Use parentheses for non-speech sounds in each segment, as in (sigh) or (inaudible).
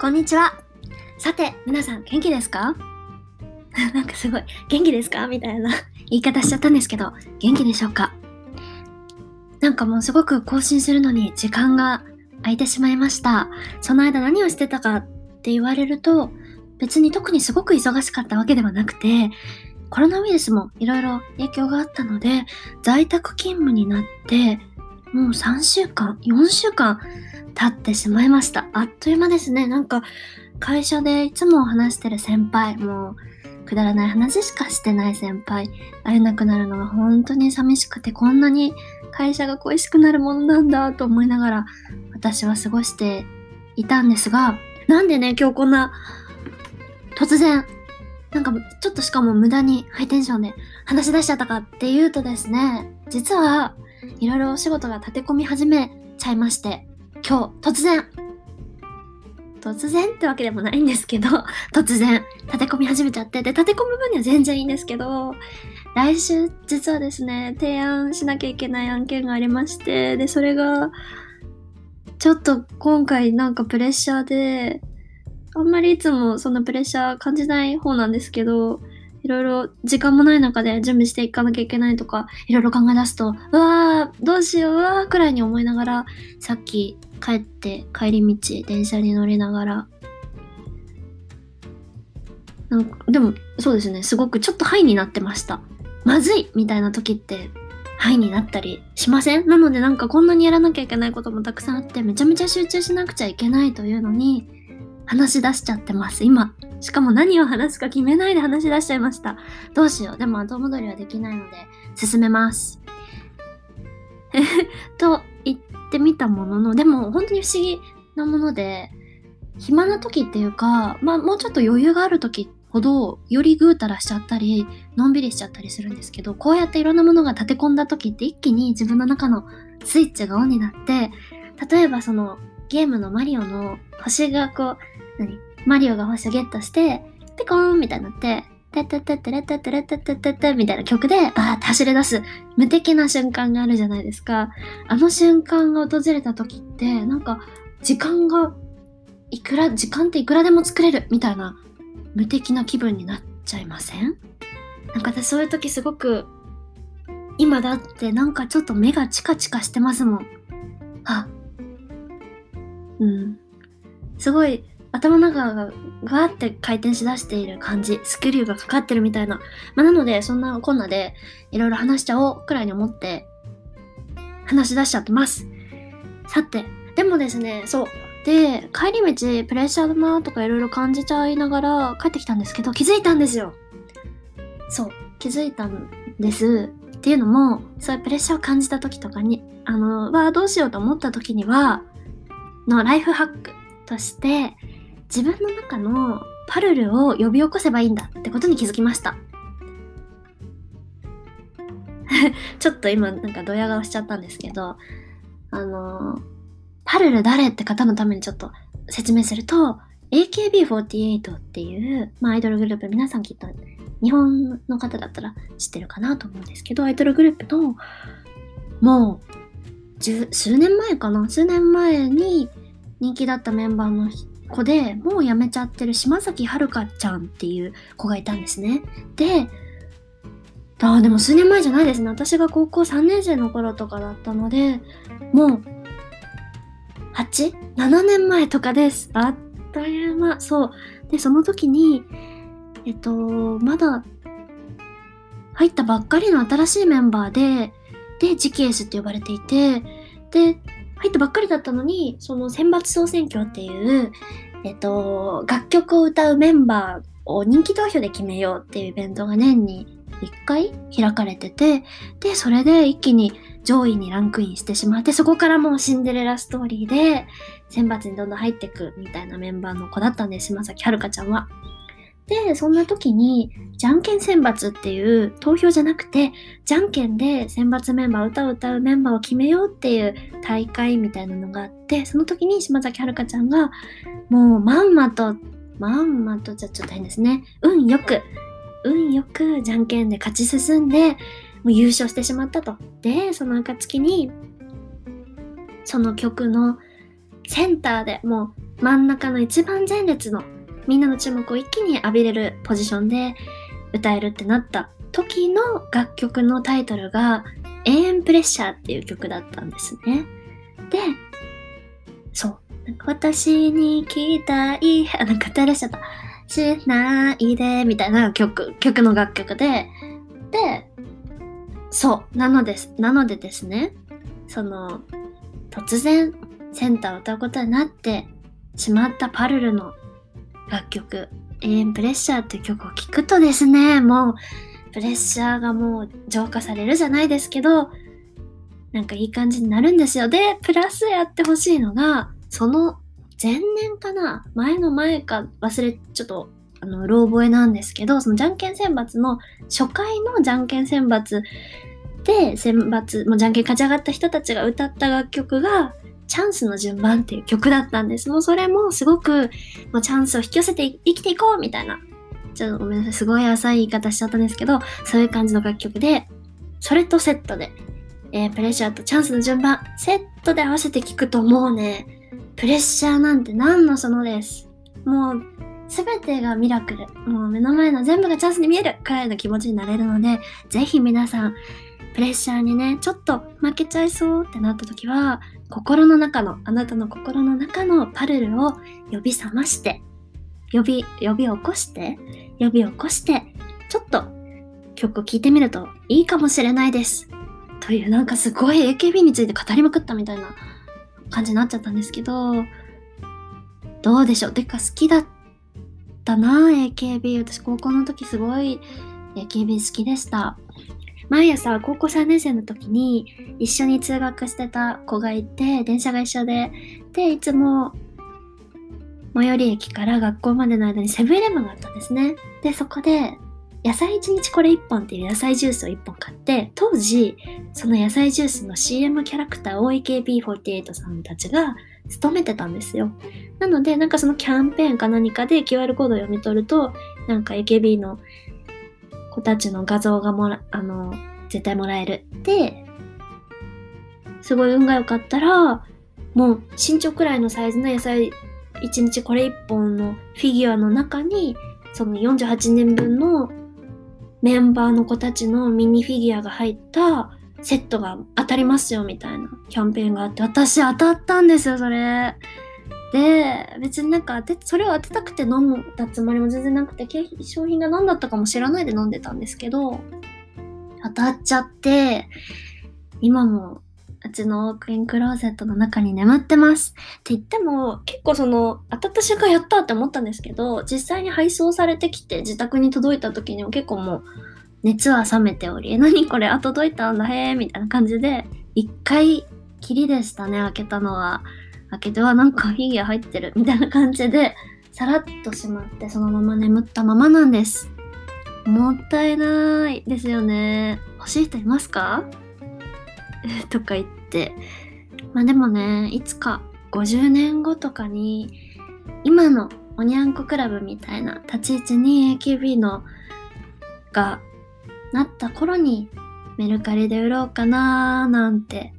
こんにちは。さて、皆さん元気ですか？(laughs) なんかすごい、元気ですか？みたいな (laughs) 言い方しちゃったんですけど、元気でしょうか？なんかもうすごく更新するのに時間が空いてしまいました。その間何をしてたかって言われると、別に特にすごく忙しかったわけではなくて、コロナウイルスもいろいろ影響があったので、在宅勤務になって、もう3週間、4週間経ってしまいました。あっという間ですね。なんか、会社でいつも話してる先輩、もう、くだらない話しかしてない先輩、会えなくなるのが本当に寂しくて、こんなに会社が恋しくなるものなんだと思いながら、私は過ごしていたんですが、なんでね、今日こんな、突然、なんかちょっとしかも無駄にハイテンションで話し出しちゃったかっていうとですね、実はいろいろお仕事が立て込み始めちゃいまして、今日突然、突然ってわけでもないんですけど、(laughs) 突然立て込み始めちゃって、で、立て込む分には全然いいんですけど、来週実はですね、提案しなきゃいけない案件がありまして、で、それが、ちょっと今回なんかプレッシャーで、あんまりいつもそんなプレッシャー感じない方なんですけど、いろいろ時間もない中で準備していかなきゃいけないとか、いろいろ考え出すと、うわー、どうしよう、うわーくらいに思いながら、さっき帰って帰り道、電車に乗りながら、なんか、でも、そうですね、すごくちょっとハイになってました。まずいみたいな時って、ハイになったりしません？なのでなんかこんなにやらなきゃいけないこともたくさんあって、めちゃめちゃ集中しなくちゃいけないというのに、話し出しちゃってます、今。しかも何を話すか決めないで話し出しちゃいました。どうしよう。でも後戻りはできないので、進めます。(laughs) と言ってみたものの、でも本当に不思議なもので、暇な時っていうか、まあもうちょっと余裕がある時ほど、よりぐうたらしちゃったり、のんびりしちゃったりするんですけど、こうやっていろんなものが立て込んだ時って一気に自分の中のスイッチがオンになって、例えばそのゲームのマリオの星がこう、何？マリオが星ゲットして、ピコーンみたいになって、タタタタラタタラタタタタみたいな曲でバーって走り出す無敵な瞬間があるじゃないですか。あの瞬間が訪れた時って、なんか時間がいくら、時間っていくらでも作れるみたいな無敵な気分になっちゃいませんなんか私そういう時すごく今だってなんかちょっと目がチカチカしてますもん。あ、うん。すごい頭の中がガーって回転しだしている感じ、スクリューがかかってるみたいな。まあ、なので、そんなこんなでいろいろ話しちゃおうくらいに思って話し出しちゃってます。さて、でもですね、そう。で、帰り道プレッシャーだなとかいろいろ感じちゃいながら帰ってきたんですけど、気づいたんですよ。そう、気づいたんです。っていうのも、そういうプレッシャーを感じた時とかに、あの、わあ、どうしようと思った時には、のライフハックとして、自分の中のパルルを呼び起こせばいいんだってことに気づきました。(laughs) ちょっと今なんかドヤ顔しちゃったんですけど、あの、パルル誰って方のためにちょっと説明すると、AKB48 っていう、まあ、アイドルグループ、皆さんきっと日本の方だったら知ってるかなと思うんですけど、アイドルグループの、もう、数年前かな？数年前に人気だったメンバーの子で、もう辞めちゃってる島崎遥ちゃんっていう子がいたんですね。で、ああ、でも数年前じゃないですね。私が高校3年生の頃とかだったので、もう、8?7 年前とかです。あっという間。そう。で、その時に、えっと、まだ、入ったばっかりの新しいメンバーで、で、ジキエスって呼ばれていて、で、ったばっかりだったのに、その選抜総選挙っていう、えっと、楽曲を歌うメンバーを人気投票で決めようっていうイベントが年に1回開かれてて、で、それで一気に上位にランクインしてしまって、そこからもうシンデレラストーリーで選抜にどんどん入ってくみたいなメンバーの子だったんです、島崎遥ちゃんは。で、そんな時に、じゃんけん選抜っていう投票じゃなくて、じゃんけんで選抜メンバー、歌を歌うメンバーを決めようっていう大会みたいなのがあって、その時に島崎遥ちゃんが、もうまんまと、まんまとじゃちょっと変ですね。運よく、運よくじゃんけんで勝ち進んで、もう優勝してしまったと。で、その暁に、その曲のセンターでもう真ん中の一番前列のみんなの注目を一気に浴びれるポジションで歌えるってなった時の楽曲のタイトルが永遠プレッシャーっていう曲だったんですね。で、そう。なんか私に期待、(laughs) あ、なんか歌い出しゃった。しないで、みたいな曲、曲の楽曲で、で、そう。なのです。なのでですね、その、突然、センターを歌うことになってしまったパルルの楽曲、永遠プレッシャーっていう曲を聴くとですね、もう、プレッシャーがもう浄化されるじゃないですけど、なんかいい感じになるんですよ。で、プラスやってほしいのが、その前年かな前の前か忘れ、ちょっと、あの、ロー覚えなんですけど、そのじゃんけん選抜の初回のじゃんけん選抜で選抜、もうじゃんけん勝ち上がった人たちが歌った楽曲が、チャンスの順番っていう曲だったんです。もうそれもすごく、もうチャンスを引き寄せて生きていこうみたいな。ちょっとごめんなさい。すごい浅い言い方しちゃったんですけど、そういう感じの楽曲で、それとセットで、えー、プレッシャーとチャンスの順番、セットで合わせて聞くともうね、プレッシャーなんて何のそのです。もう、すべてがミラクル。もう目の前の全部がチャンスに見えるくらいの気持ちになれるので、ぜひ皆さん、プレッシャーにね、ちょっと負けちゃいそうってなった時は、心の中の、あなたの心の中のパルルを呼び覚まして、呼び、呼び起こして、呼び起こして、ちょっと曲を聴いてみるといいかもしれないです。という、なんかすごい AKB について語りまくったみたいな感じになっちゃったんですけど、どうでしょう？てか好きだったな AKB。私高校の時すごい AKB 好きでした。毎朝高校3年生の時に一緒に通学してた子がいて、電車が一緒で、で、いつも最寄り駅から学校までの間にセブンイレブンがあったんですね。で、そこで野菜1日これ1本っていう野菜ジュースを1本買って、当時、その野菜ジュースの CM キャラクターを AKB48 さんたちが勤めてたんですよ。なので、なんかそのキャンペーンか何かで QR コードを読み取ると、なんか AKB の子たちの画像がもら、あの、絶対もらえる。で、すごい運が良かったら、もう身長くらいのサイズの野菜1日これ1本のフィギュアの中に、その48年分のメンバーの子たちのミニフィギュアが入ったセットが当たりますよみたいなキャンペーンがあって、私当たったんですよ、それ。で、別になんか当て、それを当てたくて飲んだつもりも全然なくて景、商品が何だったかも知らないで飲んでたんですけど、当たっちゃって、今もうちのウォークインクローゼットの中に眠ってます。って言っても、結構その、当たった瞬間やったって思ったんですけど、実際に配送されてきて自宅に届いた時には結構もう、熱は冷めており、え、何これあ、届いたんだ、へえ、みたいな感じで、一回きりでしたね、開けたのは。開けてはなんかフィギュア入ってる、みたいな感じで、さらっとしまって、そのまま眠ったままなんです。もったいないですよね。欲しい人いますか？とか言って。まあでもね、いつか50年後とかに、今のおにゃんこクラブみたいな立ち位置に AKB のがなった頃にメルカリで売ろうかなーなんて。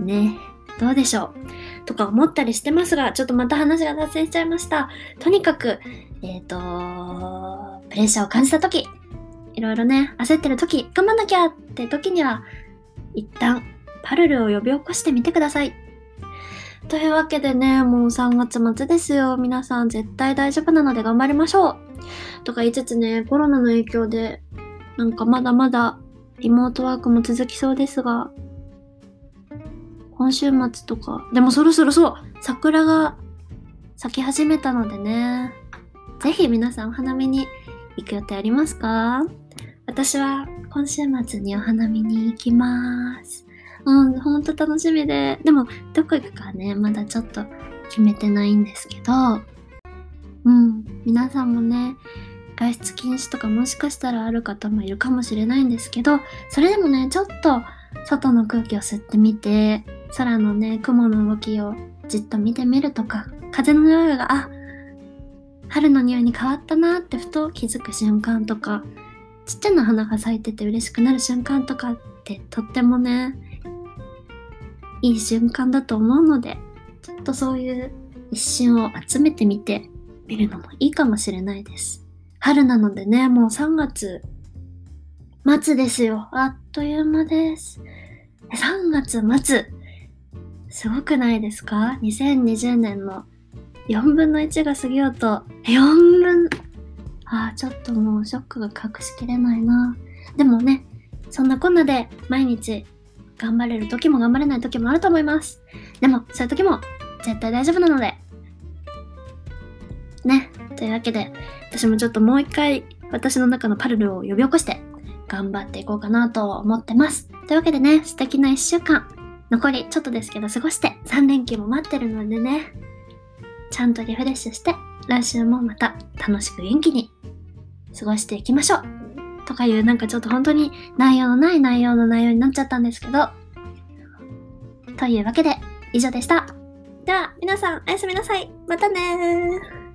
ね、どうでしょう？とか思ったりしてますが、ちょっとまた話が脱線しちゃいました。とにかく、えっ、ー、と、プレッシャーを感じたとき、いろいろね、焦ってるとき、頑張んなきゃって時には、一旦パルルを呼び起こしてみてください。というわけでね、もう3月末ですよ。皆さん絶対大丈夫なので頑張りましょう。とか言いつつね、コロナの影響で、なんかまだまだリモートワークも続きそうですが、今週末とか、でもそろそろそう、桜が咲き始めたのでね、ぜひ皆さんお花見に行く予定ありますか？私は今週末にお花見に行きます。うん、ほんと楽しみで。でも、どこ行くかね、まだちょっと決めてないんですけど、うん、皆さんもね、外出禁止とかもしかしたらある方もいるかもしれないんですけど、それでもね、ちょっと外の空気を吸ってみて、空のね、雲の動きをじっと見てみるとか、風の匂いが、あ、春の匂いに変わったなってふと気づく瞬間とか、ちっちゃな花が咲いてて嬉しくなる瞬間とかってとってもね、いい瞬間だと思うので、ちょっとそういう一瞬を集めてみてみるのもいいかもしれないです。春なのでね、もう3月末ですよ。あっという間です。3月末。すごくないですか ?2020 年の4分の1が過ぎようと、4分、ああ、ちょっともうショックが隠しきれないな。でもね、そんなこんなで毎日頑張れる時も頑張れない時もあると思います。でも、そういう時も絶対大丈夫なので。ね。というわけで、私もちょっともう一回私の中のパルルを呼び起こして頑張っていこうかなと思ってます。というわけでね、素敵な一週間、残りちょっとですけど過ごして3連休も待ってるのでね、ちゃんとリフレッシュして、来週もまた楽しく元気に過ごしていきましょう。とかいうなんかちょっと本当に内容のない内容の内容になっちゃったんですけど、というわけで以上でした。では皆さんおやすみなさい。またね